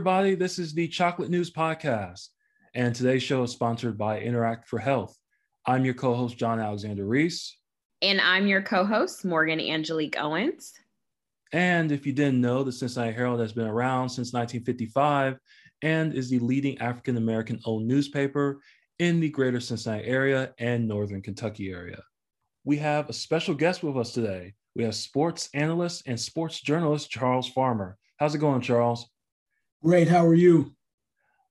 Everybody. This is the Chocolate News Podcast, and today's show is sponsored by Interact for Health. I'm your co host, John Alexander Reese. And I'm your co host, Morgan Angelique Owens. And if you didn't know, the Cincinnati Herald has been around since 1955 and is the leading African American owned newspaper in the greater Cincinnati area and northern Kentucky area. We have a special guest with us today. We have sports analyst and sports journalist Charles Farmer. How's it going, Charles? Great. How are you?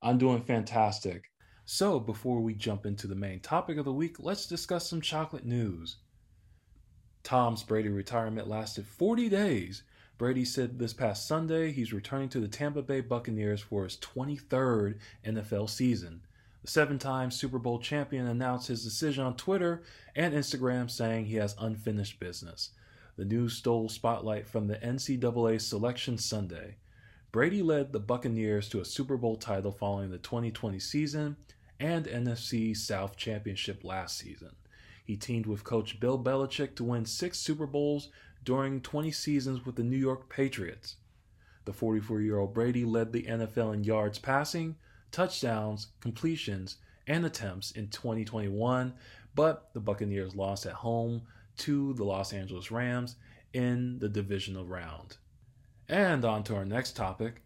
I'm doing fantastic. So, before we jump into the main topic of the week, let's discuss some chocolate news. Tom's Brady retirement lasted 40 days. Brady said this past Sunday he's returning to the Tampa Bay Buccaneers for his 23rd NFL season. The seven time Super Bowl champion announced his decision on Twitter and Instagram, saying he has unfinished business. The news stole spotlight from the NCAA Selection Sunday. Brady led the Buccaneers to a Super Bowl title following the 2020 season and NFC South Championship last season. He teamed with coach Bill Belichick to win six Super Bowls during 20 seasons with the New York Patriots. The 44 year old Brady led the NFL in yards passing, touchdowns, completions, and attempts in 2021, but the Buccaneers lost at home to the Los Angeles Rams in the divisional round. And on to our next topic.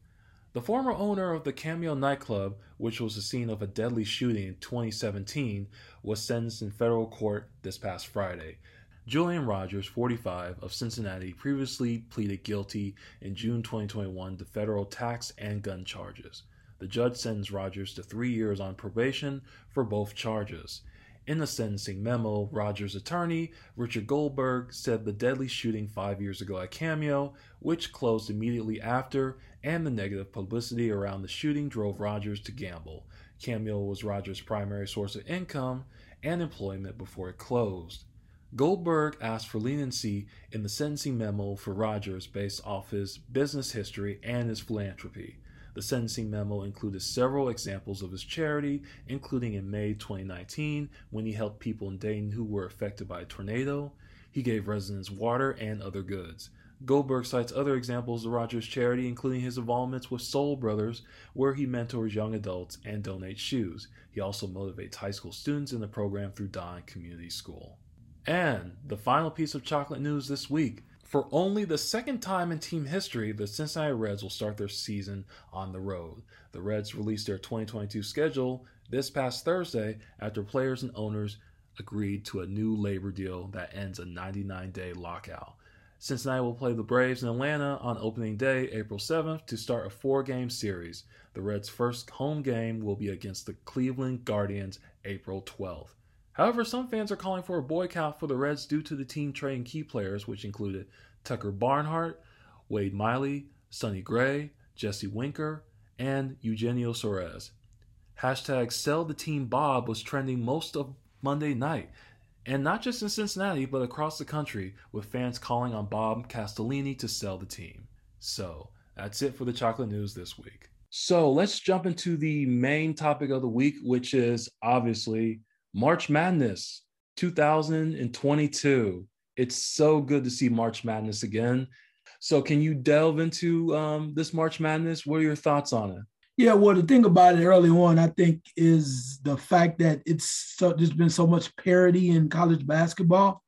The former owner of the Cameo nightclub, which was the scene of a deadly shooting in 2017, was sentenced in federal court this past Friday. Julian Rogers, 45, of Cincinnati, previously pleaded guilty in June 2021 to federal tax and gun charges. The judge sentenced Rogers to three years on probation for both charges. In the sentencing memo, Rogers' attorney, Richard Goldberg, said the deadly shooting five years ago at Cameo, which closed immediately after, and the negative publicity around the shooting drove Rogers to gamble. Cameo was Rogers' primary source of income and employment before it closed. Goldberg asked for leniency in the sentencing memo for Rogers based off his business history and his philanthropy. The sentencing memo included several examples of his charity, including in May 2019 when he helped people in Dayton who were affected by a tornado. He gave residents water and other goods. Goldberg cites other examples of Rogers' charity, including his involvements with Soul Brothers, where he mentors young adults and donates shoes. He also motivates high school students in the program through Dohn Community School. And the final piece of chocolate news this week for only the second time in team history, the Cincinnati Reds will start their season on the road. The Reds released their 2022 schedule this past Thursday after players and owners agreed to a new labor deal that ends a 99 day lockout. Cincinnati will play the Braves in Atlanta on opening day, April 7th, to start a four game series. The Reds' first home game will be against the Cleveland Guardians April 12th. However, some fans are calling for a boycott for the Reds due to the team trading key players, which included Tucker Barnhart, Wade Miley, Sonny Gray, Jesse Winker, and Eugenio Suarez. Hashtag sell the team Bob was trending most of Monday night, and not just in Cincinnati, but across the country, with fans calling on Bob Castellini to sell the team. So, that's it for the chocolate news this week. So, let's jump into the main topic of the week, which is obviously March Madness 2022. It's so good to see March Madness again. So, can you delve into um, this March Madness? What are your thoughts on it? Yeah, well, the thing about it early on, I think, is the fact that it's so, there's been so much parity in college basketball.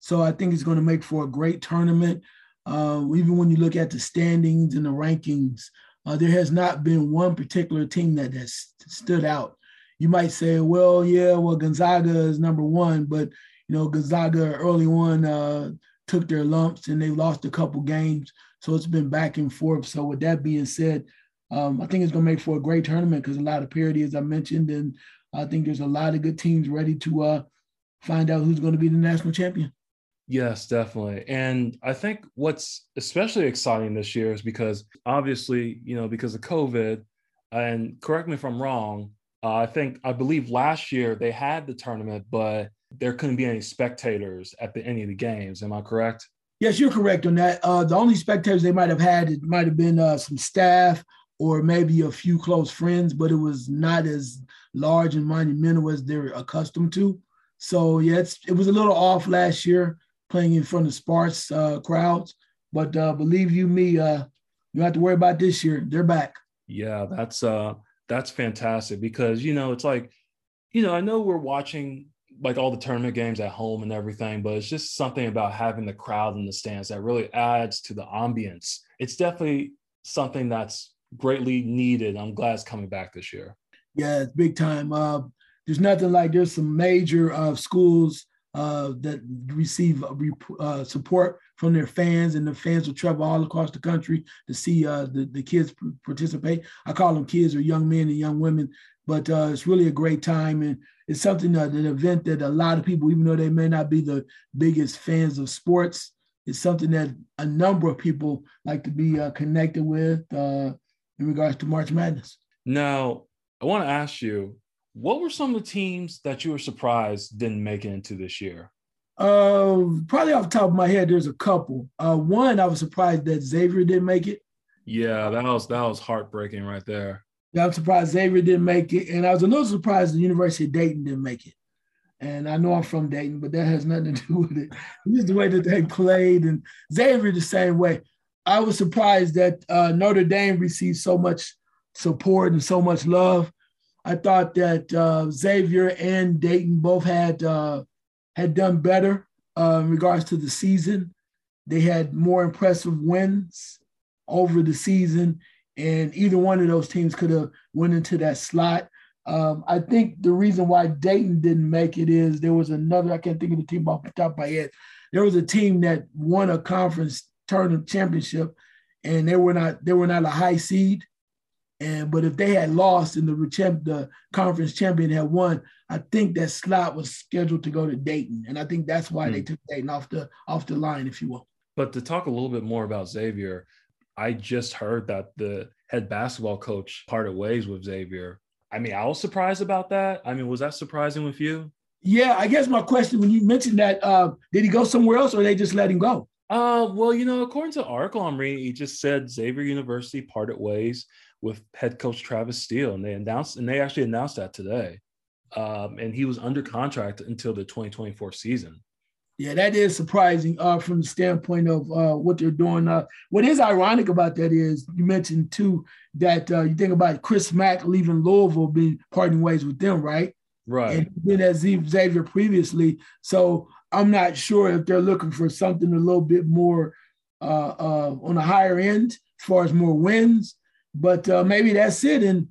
So I think it's going to make for a great tournament. Uh, even when you look at the standings and the rankings, uh, there has not been one particular team that has stood out you might say, well, yeah, well, Gonzaga is number one, but you know, Gonzaga early on uh, took their lumps and they lost a couple games, so it's been back and forth. So with that being said, um, I think it's going to make for a great tournament because a lot of parity, as I mentioned, and I think there's a lot of good teams ready to uh, find out who's going to be the national champion. Yes, definitely. And I think what's especially exciting this year is because obviously, you know, because of COVID, and correct me if I'm wrong, uh, I think I believe last year they had the tournament, but there couldn't be any spectators at the, any of the games. Am I correct? Yes, you're correct on that. Uh, the only spectators they might have had it might have been uh, some staff or maybe a few close friends, but it was not as large and monumental as they're accustomed to. So yeah, it was a little off last year playing in front of sparse uh, crowds, but uh, believe you me, uh, you don't have to worry about this year. They're back. Yeah, that's uh that's fantastic because you know it's like you know I know we're watching like all the tournament games at home and everything, but it's just something about having the crowd in the stands that really adds to the ambience. It's definitely something that's greatly needed. I'm glad it's coming back this year. Yeah, it's big time. Uh, there's nothing like there's some major uh, schools uh, that receive uh, support from their fans, and the fans will travel all across the country to see uh, the, the kids participate. I call them kids or young men and young women, but uh, it's really a great time. And it's something, uh, an event that a lot of people, even though they may not be the biggest fans of sports, it's something that a number of people like to be uh, connected with in regards to March Madness. Now, I want to ask you, what were some of the teams that you were surprised didn't make it into this year? Uh, probably off the top of my head, there's a couple. Uh, one, I was surprised that Xavier didn't make it. Yeah, that was that was heartbreaking right there. Yeah, I'm surprised Xavier didn't make it, and I was a little surprised the University of Dayton didn't make it. And I know I'm from Dayton, but that has nothing to do with it. Just the way that they played, and Xavier the same way. I was surprised that uh, Notre Dame received so much support and so much love. I thought that uh, Xavier and Dayton both had uh, had done better uh, in regards to the season. They had more impressive wins over the season, and either one of those teams could have went into that slot. Um, I think the reason why Dayton didn't make it is there was another. I can't think of the team off the top of my head. There was a team that won a conference tournament championship, and they were not they were not a high seed and but if they had lost and the champ, the conference champion had won, I think that slot was scheduled to go to Dayton, and I think that's why mm. they hmm. took Dayton off the off the line, if you will. But to talk a little bit more about Xavier, I just heard that the head basketball coach parted ways with Xavier. I mean, I was surprised about that. I mean, was that surprising with you? Yeah, I guess my question when you mentioned that, uh, did he go somewhere else or they just let him go? Uh, well, you know, according to the article I'm reading, he just said Xavier University parted ways with head coach Travis Steele, and they announced and they actually announced that today. Um, and he was under contract until the 2024 season. Yeah, that is surprising uh, from the standpoint of uh, what they're doing. Uh, what is ironic about that is you mentioned too that uh, you think about Chris Mack leaving Louisville, being parting ways with them, right? Right. And then as Xavier previously, so I'm not sure if they're looking for something a little bit more uh, uh, on the higher end as far as more wins, but uh, maybe that's it. And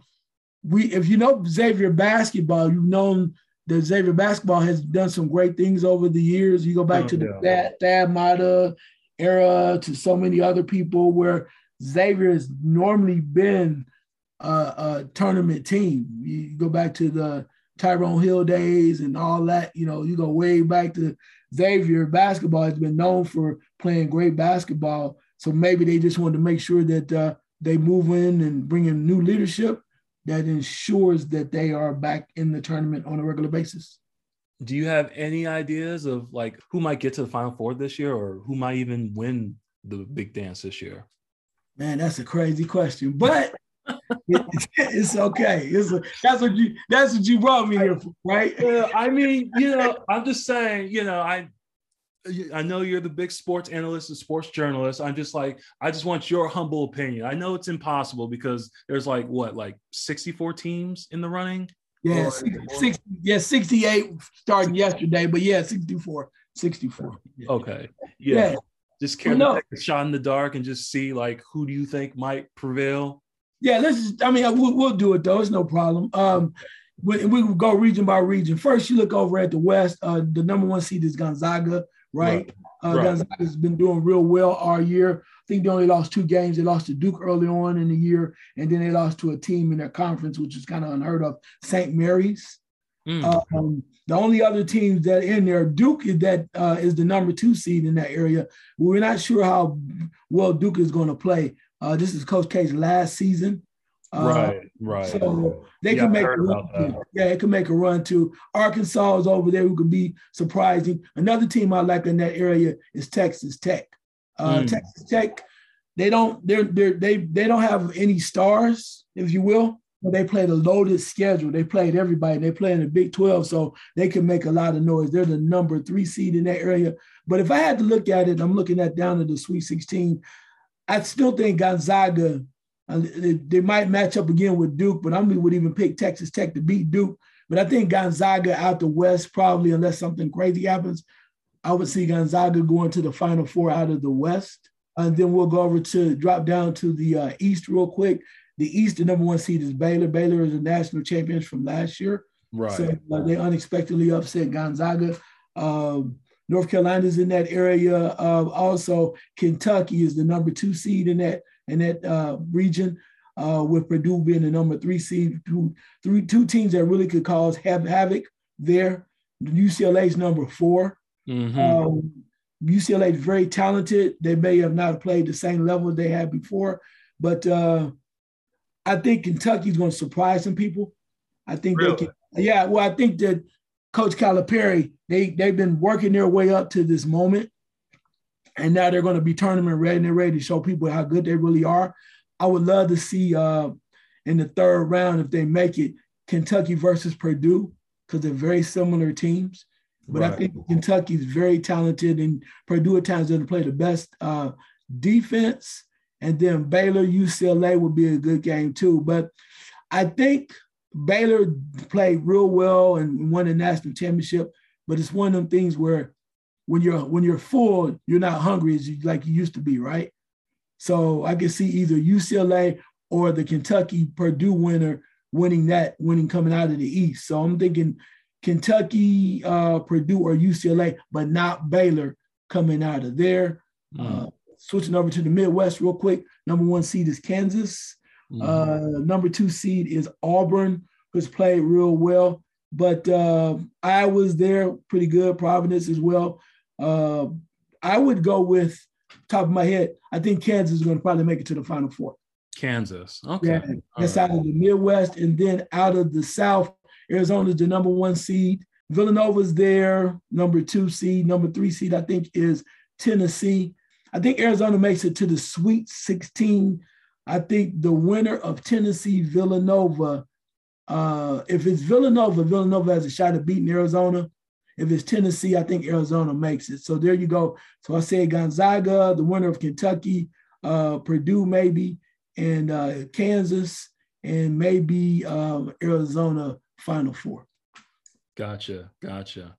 we, if you know Xavier basketball, you've known that Xavier basketball has done some great things over the years. You go back oh, to the yeah. Thad Matta era, to so many other people where Xavier has normally been a, a tournament team. You go back to the Tyrone Hill days and all that. You know, you go way back to Xavier basketball has been known for playing great basketball. So maybe they just wanted to make sure that uh, they move in and bring in new leadership that ensures that they are back in the tournament on a regular basis. Do you have any ideas of like who might get to the final four this year or who might even win the big dance this year? Man, that's a crazy question. But it's okay. It's a, that's what you that's what you brought me here for, right? Yeah, I mean, you know, I'm just saying, you know, I I know you're the big sports analyst and sports journalist. I'm just like, I just want your humble opinion. I know it's impossible because there's like what, like 64 teams in the running? Yeah, or, 60, 60, yeah, 68 starting yesterday, but yeah, 64, 64. Yeah. Okay. Yeah. yeah. Just care well, to take a shot in the dark and just see like who do you think might prevail? Yeah, let's. Just, I mean, we'll, we'll do it though. It's no problem. Um, we, we go region by region. First, you look over at the West. Uh, the number one seed is Gonzaga, right? right. Uh, right. Gonzaga's been doing real well all year. I think they only lost two games. They lost to Duke early on in the year, and then they lost to a team in their conference, which is kind of unheard of, St. Mary's. Mm. Um, the only other teams that in there, Duke is that uh, is the number two seed in that area. We're not sure how well Duke is going to play. Uh, this is Coach K's last season. Uh, right, right. So they yeah, can make a run. Yeah, it can make a run too. Arkansas is over there who could be surprising. Another team I like in that area is Texas Tech. Uh, mm. Texas Tech, they don't they're, they're they they don't have any stars, if you will. But they played a loaded schedule. They played everybody. They play in the Big 12, so they can make a lot of noise. They're the number three seed in that area. But if I had to look at it, I'm looking at down to the Sweet 16. I still think Gonzaga they, they, might match up again with Duke, but I mean, would even pick Texas Tech to beat Duke. But I think Gonzaga out the West, probably, unless something crazy happens, I would see Gonzaga going to the Final Four out of the West. And then we'll go over to drop down to the uh, East real quick. The East, the number one seed is Baylor. Baylor is the national champions from last year. Right. So uh, they unexpectedly upset Gonzaga. Um, North Carolina is in that area. Uh, also, Kentucky is the number two seed in that in that uh, region, uh, with Purdue being the number three seed. Two, three, two teams that really could cause have havoc there. UCLA is number 4 mm-hmm. um, UCLA is very talented. They may have not played the same level they had before, but uh, I think Kentucky is going to surprise some people. I think really? they can. Yeah, well, I think that Coach Calipari they they've been working their way up to this moment, and now they're going to be tournament ready and ready to show people how good they really are. I would love to see uh, in the third round if they make it Kentucky versus Purdue because they're very similar teams. But right. I think Kentucky is very talented, and Purdue at times doesn't play the best uh, defense. And then Baylor, UCLA would be a good game too. But I think Baylor played real well and won the national championship. But it's one of them things where when you're when you're full, you're not hungry as you, like you used to be, right? So I can see either UCLA or the Kentucky Purdue winner winning that, winning coming out of the East. So I'm thinking Kentucky, uh, Purdue, or UCLA, but not Baylor coming out of there. Mm. Uh, switching over to the Midwest real quick. Number one seed is Kansas. Mm. Uh, number two seed is Auburn, who's played real well. But uh, I was there pretty good. Providence as well. Uh, I would go with top of my head. I think Kansas is going to probably make it to the Final Four. Kansas, okay. Yeah, that's right. out of the Midwest, and then out of the South, Arizona's the number one seed. Villanova's there, number two seed. Number three seed, I think, is Tennessee. I think Arizona makes it to the Sweet 16. I think the winner of Tennessee Villanova, uh, if it's Villanova, Villanova has a shot at beating Arizona. If it's Tennessee, I think Arizona makes it. So there you go. So I say Gonzaga, the winner of Kentucky, uh, Purdue maybe, and uh, Kansas, and maybe um, Arizona Final Four. Gotcha, gotcha.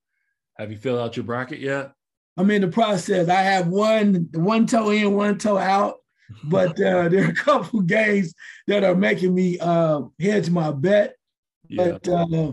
Have you filled out your bracket yet? I'm in the process. I have one one toe in, one toe out, but uh, there are a couple games that are making me uh, hedge my bet. Yeah. But uh,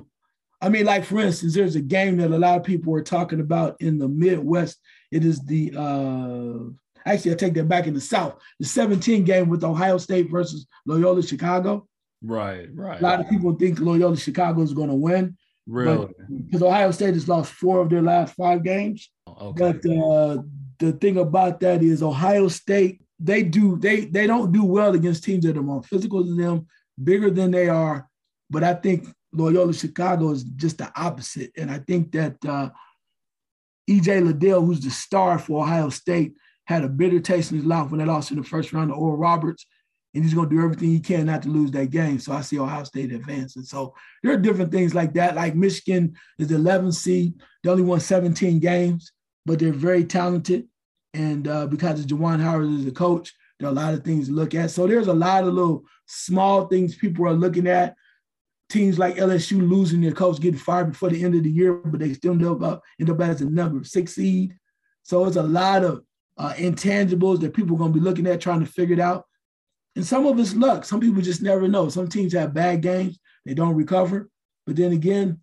I mean, like for instance, there's a game that a lot of people are talking about in the Midwest. It is the uh actually I take that back in the South, the 17 game with Ohio State versus Loyola Chicago. Right, right. A lot of people think Loyola Chicago is going to win. Really? Because Ohio State has lost four of their last five games. Okay. But uh, the thing about that is Ohio State, they do they they don't do well against teams that are more physical than them, bigger than they are. But I think Loyola Chicago is just the opposite. And I think that uh, EJ Liddell, who's the star for Ohio State, had a bitter taste in his mouth when they lost in the first round to Oral Roberts. And he's going to do everything he can not to lose that game. So I see Ohio State advancing. So there are different things like that. Like Michigan is the 11th seed. They only won 17 games, but they're very talented. And uh, because Juwan Howard is the coach, there are a lot of things to look at. So there's a lot of little small things people are looking at teams like LSU losing their coach, getting fired before the end of the year, but they still end up, end up as a number six seed. So it's a lot of uh, intangibles that people are going to be looking at, trying to figure it out. And some of it's luck. Some people just never know. Some teams have bad games, they don't recover. But then again,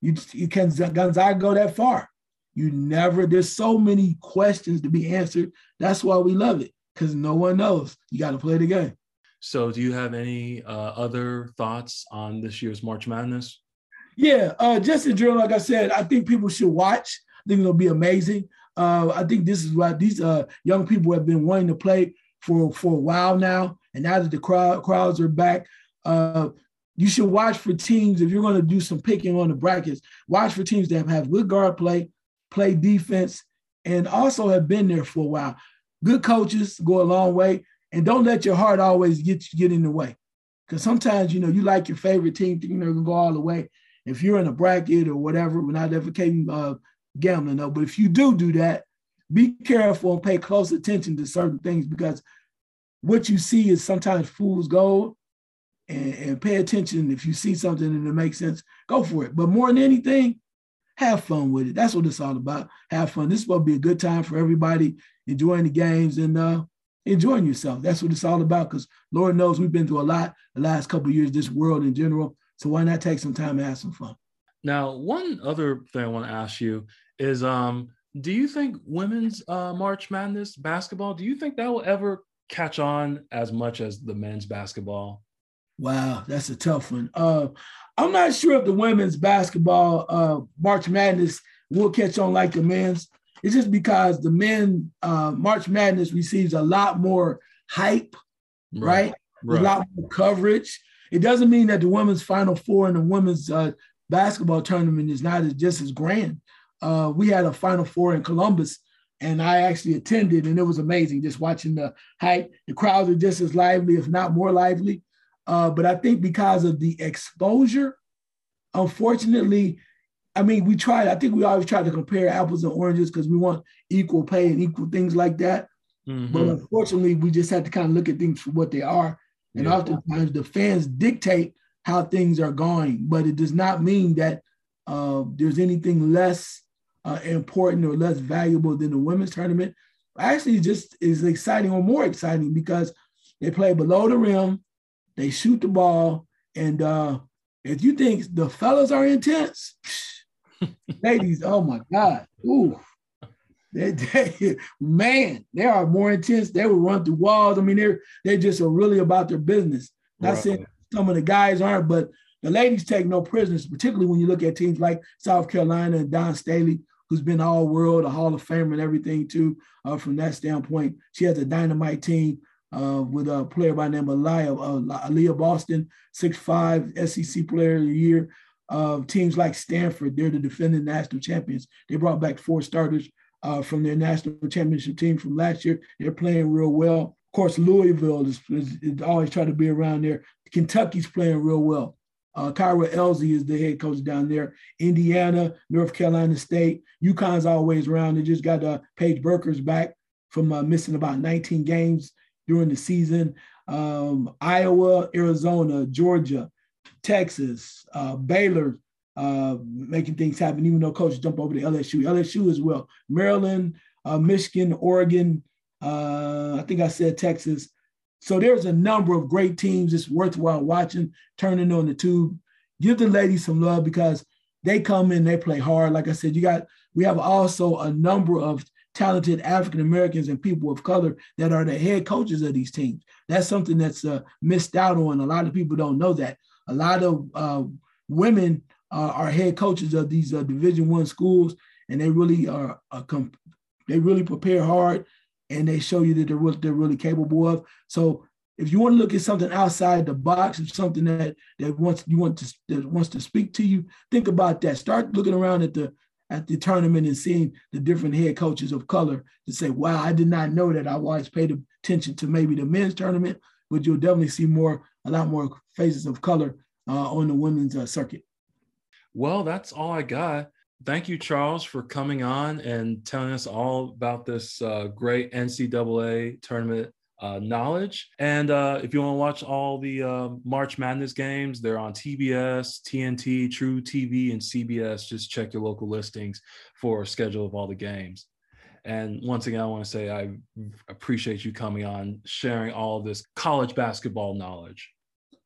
you, you can Gonzaga go that far. You never, there's so many questions to be answered. That's why we love it, because no one knows. You got to play the game. So, do you have any uh, other thoughts on this year's March Madness? Yeah, uh, just in general, like I said, I think people should watch. I think it'll be amazing. Uh, I think this is what these uh, young people have been wanting to play for for a while now, and now that the crowd crowds are back, uh, you should watch for teams if you're going to do some picking on the brackets. Watch for teams that have good guard play, play defense, and also have been there for a while. Good coaches go a long way and don't let your heart always get get in the way. Because sometimes you know you like your favorite team, thinking they're gonna go all the way. If you're in a bracket or whatever, we're not advocating uh, gambling though. But if you do do that, be careful and pay close attention to certain things because what you see is sometimes fool's gold. And, and pay attention if you see something and it makes sense, go for it. But more than anything, have fun with it. That's what it's all about. Have fun. This will be a good time for everybody, enjoying the games and uh, enjoying yourself. That's what it's all about. Because Lord knows we've been through a lot the last couple years, this world in general. So why not take some time and have some fun? Now, one other thing I want to ask you is, um, do you think women's uh, March Madness basketball? Do you think that will ever catch on as much as the men's basketball? Wow, that's a tough one. Uh, I'm not sure if the women's basketball uh, March Madness will catch on like the men's. It's just because the men uh, March Madness receives a lot more hype, right? right? A lot more coverage. It doesn't mean that the women's Final Four and the women's uh, basketball tournament is not as, just as grand. Uh, we had a Final Four in Columbus, and I actually attended, and it was amazing just watching the hype. The crowds are just as lively, if not more lively. Uh, but I think because of the exposure, unfortunately, I mean, we try. I think we always try to compare apples and oranges because we want equal pay and equal things like that. Mm-hmm. But unfortunately, we just have to kind of look at things for what they are. And yeah. oftentimes, the fans dictate how things are going, but it does not mean that uh, there's anything less uh, important or less valuable than the women's tournament. Actually, just is exciting or more exciting because they play below the rim, they shoot the ball, and uh, if you think the fellas are intense, ladies, oh my God, ooh, they, they, man, they are more intense. They will run through walls. I mean, they're they just are really about their business. Not right. saying some of the guys aren't, but the ladies take no prisoners, particularly when you look at teams like South Carolina and Dawn Staley, who's been all world, a Hall of Famer and everything too. Uh, from that standpoint, she has a dynamite team uh, with a player by the name of Aliyah, uh, Aliyah Boston, six five SEC Player of the Year. Uh, teams like Stanford, they're the defending national champions. They brought back four starters uh, from their national championship team from last year. They're playing real well. Of course, Louisville is, is, is always trying to be around there. Kentucky's playing real well. Uh, Kyra Elzy is the head coach down there. Indiana, North Carolina State, UConn's always around. They just got uh, Paige Bueckers back from uh, missing about 19 games during the season. Um, Iowa, Arizona, Georgia, Texas, uh, Baylor, uh, making things happen, even though coach jump over to LSU. LSU as well. Maryland, uh, Michigan, Oregon. Uh, I think I said Texas. So there's a number of great teams. It's worthwhile watching, turning on the tube. Give the ladies some love because they come in, they play hard. Like I said, you got we have also a number of talented African Americans and people of color that are the head coaches of these teams. That's something that's uh, missed out on. A lot of people don't know that. A lot of uh, women uh, are head coaches of these uh, Division One schools, and they really are comp- they really prepare hard and they show you that they're what they're really capable of. So if you want to look at something outside the box, if something that that wants you want to that wants to speak to you, think about that. Start looking around at the at the tournament and seeing the different head coaches of color to say, wow, I did not know that. I always paid attention to maybe the men's tournament, but you'll definitely see more, a lot more faces of color uh, on the women's uh, circuit. Well, that's all I got thank you, Charles, for coming on and telling us all about this uh, great NCAA tournament uh, knowledge. And uh, if you want to watch all the uh, March Madness games, they're on TBS, TNT, truTV, and CBS. Just check your local listings for a schedule of all the games. And once again, I want to say I appreciate you coming on, sharing all this college basketball knowledge.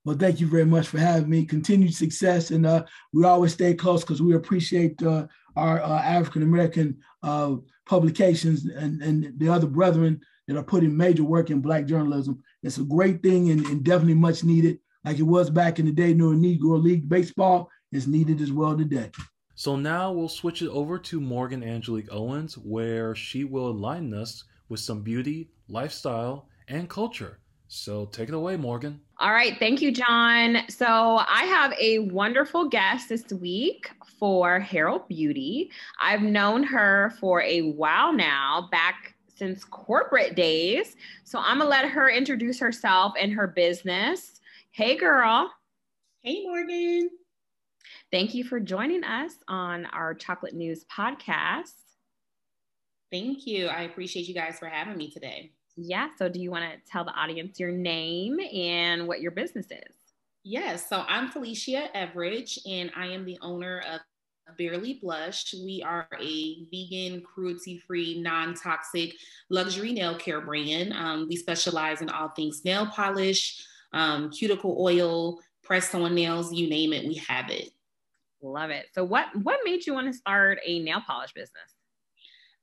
Well, thank you very much for having me. Continued success, and uh, we always stay close because we appreciate uh, our uh, African American uh, publications and, and the other brethren that are putting major work in Black journalism. It's a great thing and, and definitely much needed, like it was back in the day during Negro League baseball. It's needed as well today. So now we'll switch it over to Morgan Angelique Owens, where she will enlighten us with some beauty, lifestyle, and culture. So take it away, Morgan. All right. Thank you, John. So I have a wonderful guest this week for Herald Beauty. I've known her for a while now, back since corporate days. So I'm going to let her introduce herself and her business. Hey, girl. Hey, Morgan. Thank you for joining us on our Chocolate News podcast. Thank you. I appreciate you guys for having me today. Yeah. So, do you want to tell the audience your name and what your business is? Yes. So, I'm Felicia Everidge, and I am the owner of Barely Blush. We are a vegan, cruelty free, non toxic luxury nail care brand. Um, we specialize in all things nail polish, um, cuticle oil, press on nails, you name it, we have it. Love it. So, what, what made you want to start a nail polish business?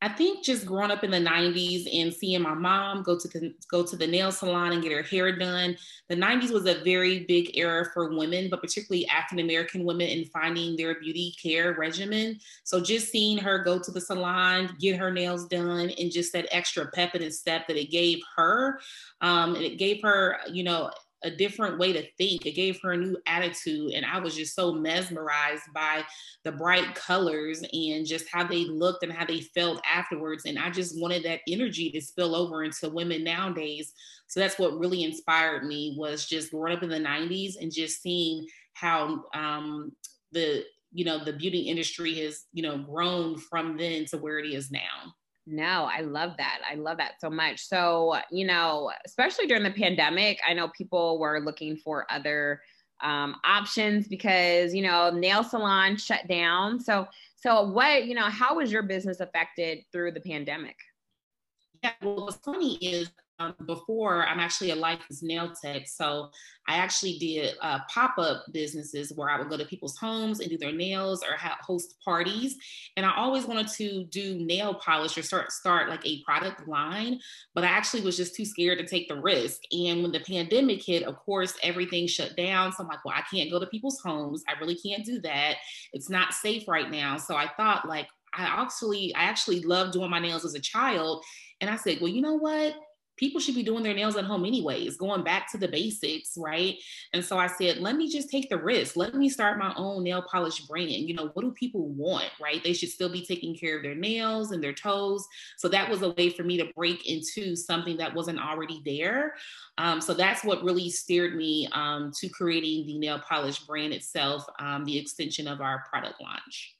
I think just growing up in the 90s and seeing my mom go to the, go to the nail salon and get her hair done. The 90s was a very big era for women, but particularly African American women in finding their beauty care regimen. So just seeing her go to the salon, get her nails done, and just that extra pep and step that it gave her, um, and it gave her, you know, a different way to think. It gave her a new attitude. And I was just so mesmerized by the bright colors and just how they looked and how they felt afterwards. And I just wanted that energy to spill over into women nowadays. So that's what really inspired me was just growing up in the 90s and just seeing how um, the you know the beauty industry has you know grown from then to where it is now no, I love that. I love that so much. So, you know, especially during the pandemic, I know people were looking for other um, options because, you know, nail salon shut down. So, so what, you know, how was your business affected through the pandemic? Yeah, well, what's funny is before I'm actually a licensed nail tech. So I actually did uh, pop up businesses where I would go to people's homes and do their nails or ha- host parties. And I always wanted to do nail polish or start, start like a product line, but I actually was just too scared to take the risk. And when the pandemic hit, of course, everything shut down. So I'm like, well, I can't go to people's homes. I really can't do that. It's not safe right now. So I thought, like, I actually, I actually loved doing my nails as a child. And I said, well, you know what? People should be doing their nails at home anyways, going back to the basics, right? And so I said, let me just take the risk. Let me start my own nail polish brand. You know, what do people want, right? They should still be taking care of their nails and their toes. So that was a way for me to break into something that wasn't already there. Um, so that's what really steered me um, to creating the nail polish brand itself, um, the extension of our product launch.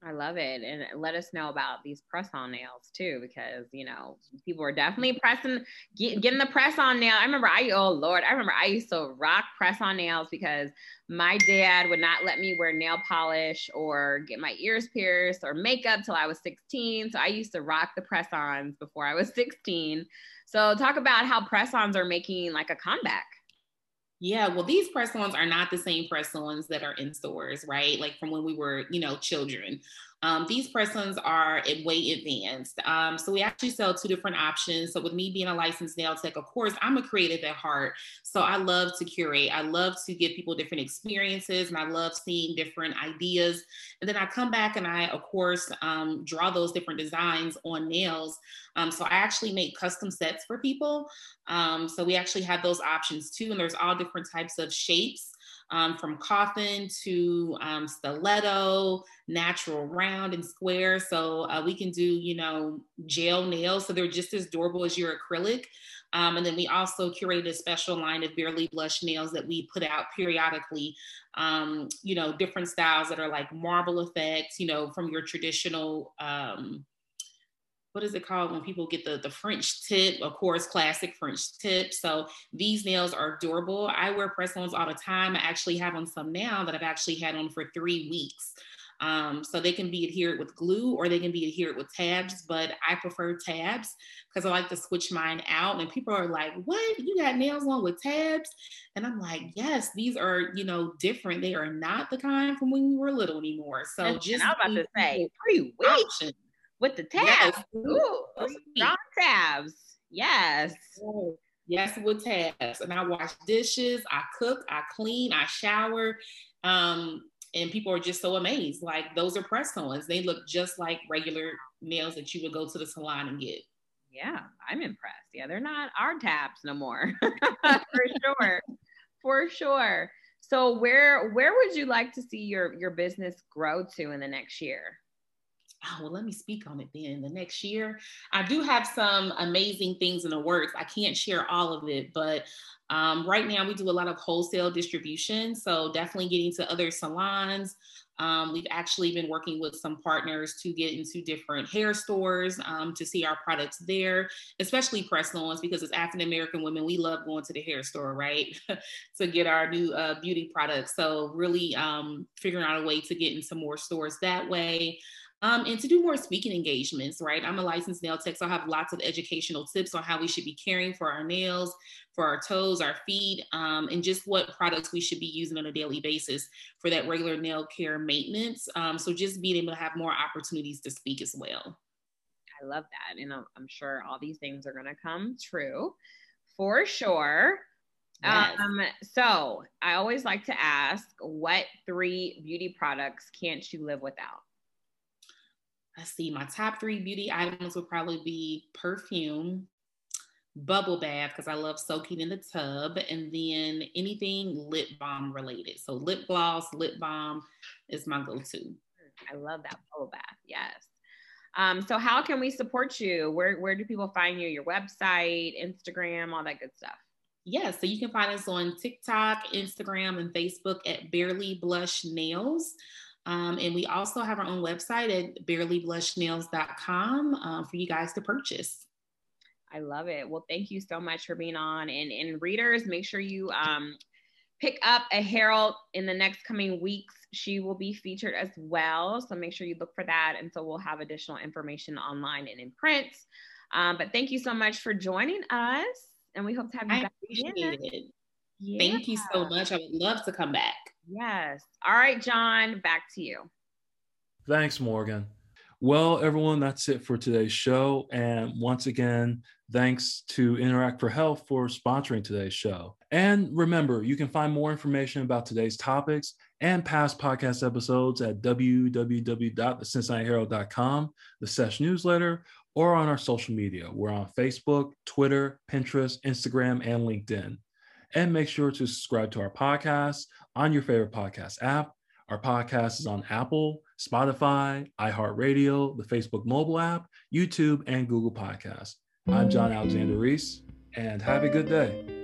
I love it. And let us know about these press on nails too, because, you know, people are definitely pressing, get, getting the press on nail. I remember I, oh Lord, I remember I used to rock press on nails because my dad would not let me wear nail polish or get my ears pierced or makeup till I was 16. So I used to rock the press ons before I was 16. So talk about how press ons are making like a comeback. Yeah, well, these press ons are not the same press ons that are in stores, right? Like from when we were, you know, children. Um, these press-ons are way advanced. Um, so we actually sell two different options. So with me being a licensed nail tech, of course, I'm a creative at heart. So I love to curate. I love to give people different experiences and I love seeing different ideas. And then I come back and I, of course, um, draw those different designs on nails. Um, so I actually make custom sets for people. Um, so we actually have those options too. And there's all different types of shapes um, from coffin to um, stiletto, natural round and square. So uh, we can do, you know, gel nails. So they're just as durable as your acrylic. Um, and then we also curated a special line of Barely Blush nails that we put out periodically. Um, you know, different styles that are like marble effects, you know, from your traditional um, what is it called when people get the, the French tip, of course, classic French tip. So these nails are durable. I wear press ons all the time. I actually have on some now that I've actually had on for three weeks. Um, so they can be adhered with glue or they can be adhered with tabs, but I prefer tabs because I like to switch mine out. And people are like, what? You got nails on with tabs? And I'm like, yes, these are, you know, different. They are not the kind from when we were little anymore. So and just I was about to say three weeks with the tabs. Yes. Ooh, strong tabs. Yes. Yes, with tabs. And I wash dishes, I cook, I clean, I shower. Um, and people are just so amazed. Like those are press ons. They look just like regular nails that you would go to the salon and get. Yeah, I'm impressed. Yeah, they're not our tabs no more. For sure. For sure. So where where would you like to see your your business grow to in the next year? Oh, well, let me speak on it then the next year. I do have some amazing things in the works. I can't share all of it, but um, right now we do a lot of wholesale distribution. So definitely getting to other salons. Um, we've actually been working with some partners to get into different hair stores um, to see our products there, especially press ons, because as African American women, we love going to the hair store, right? to get our new uh, beauty products. So, really um, figuring out a way to get into more stores that way. Um, and to do more speaking engagements, right? I'm a licensed nail tech, so I have lots of educational tips on how we should be caring for our nails, for our toes, our feet, um, and just what products we should be using on a daily basis for that regular nail care maintenance. Um, so just being able to have more opportunities to speak as well. I love that. And I'm, I'm sure all these things are going to come true for sure. Yes. Um, so I always like to ask what three beauty products can't you live without? Let's see, my top three beauty items would probably be perfume, bubble bath, because I love soaking in the tub, and then anything lip balm related. So lip gloss, lip balm is my go-to. I love that bubble bath. Yes. Um, so how can we support you? Where where do people find you? Your website, Instagram, all that good stuff. Yeah, so you can find us on TikTok, Instagram, and Facebook at Barely Blush Nails. Um, and we also have our own website at barelyblushnails.com uh, for you guys to purchase. I love it. Well, thank you so much for being on. And, and readers, make sure you um, pick up a Herald in the next coming weeks. She will be featured as well. So make sure you look for that. And so we'll have additional information online and in print. Um, but thank you so much for joining us. And we hope to have you I back. Again. it. Yeah. Thank you so much. I would love to come back. Yes. All right, John, back to you. Thanks, Morgan. Well, everyone, that's it for today's show. And once again, thanks to Interact for Health for sponsoring today's show. And remember, you can find more information about today's topics and past podcast episodes at www.thecincinnatiherald.com, the SESH newsletter, or on our social media. We're on Facebook, Twitter, Pinterest, Instagram, and LinkedIn. And make sure to subscribe to our podcast on your favorite podcast app. Our podcast is on Apple, Spotify, iHeartRadio, the Facebook mobile app, YouTube, and Google Podcasts. I'm John Alexander Reese, and have a good day.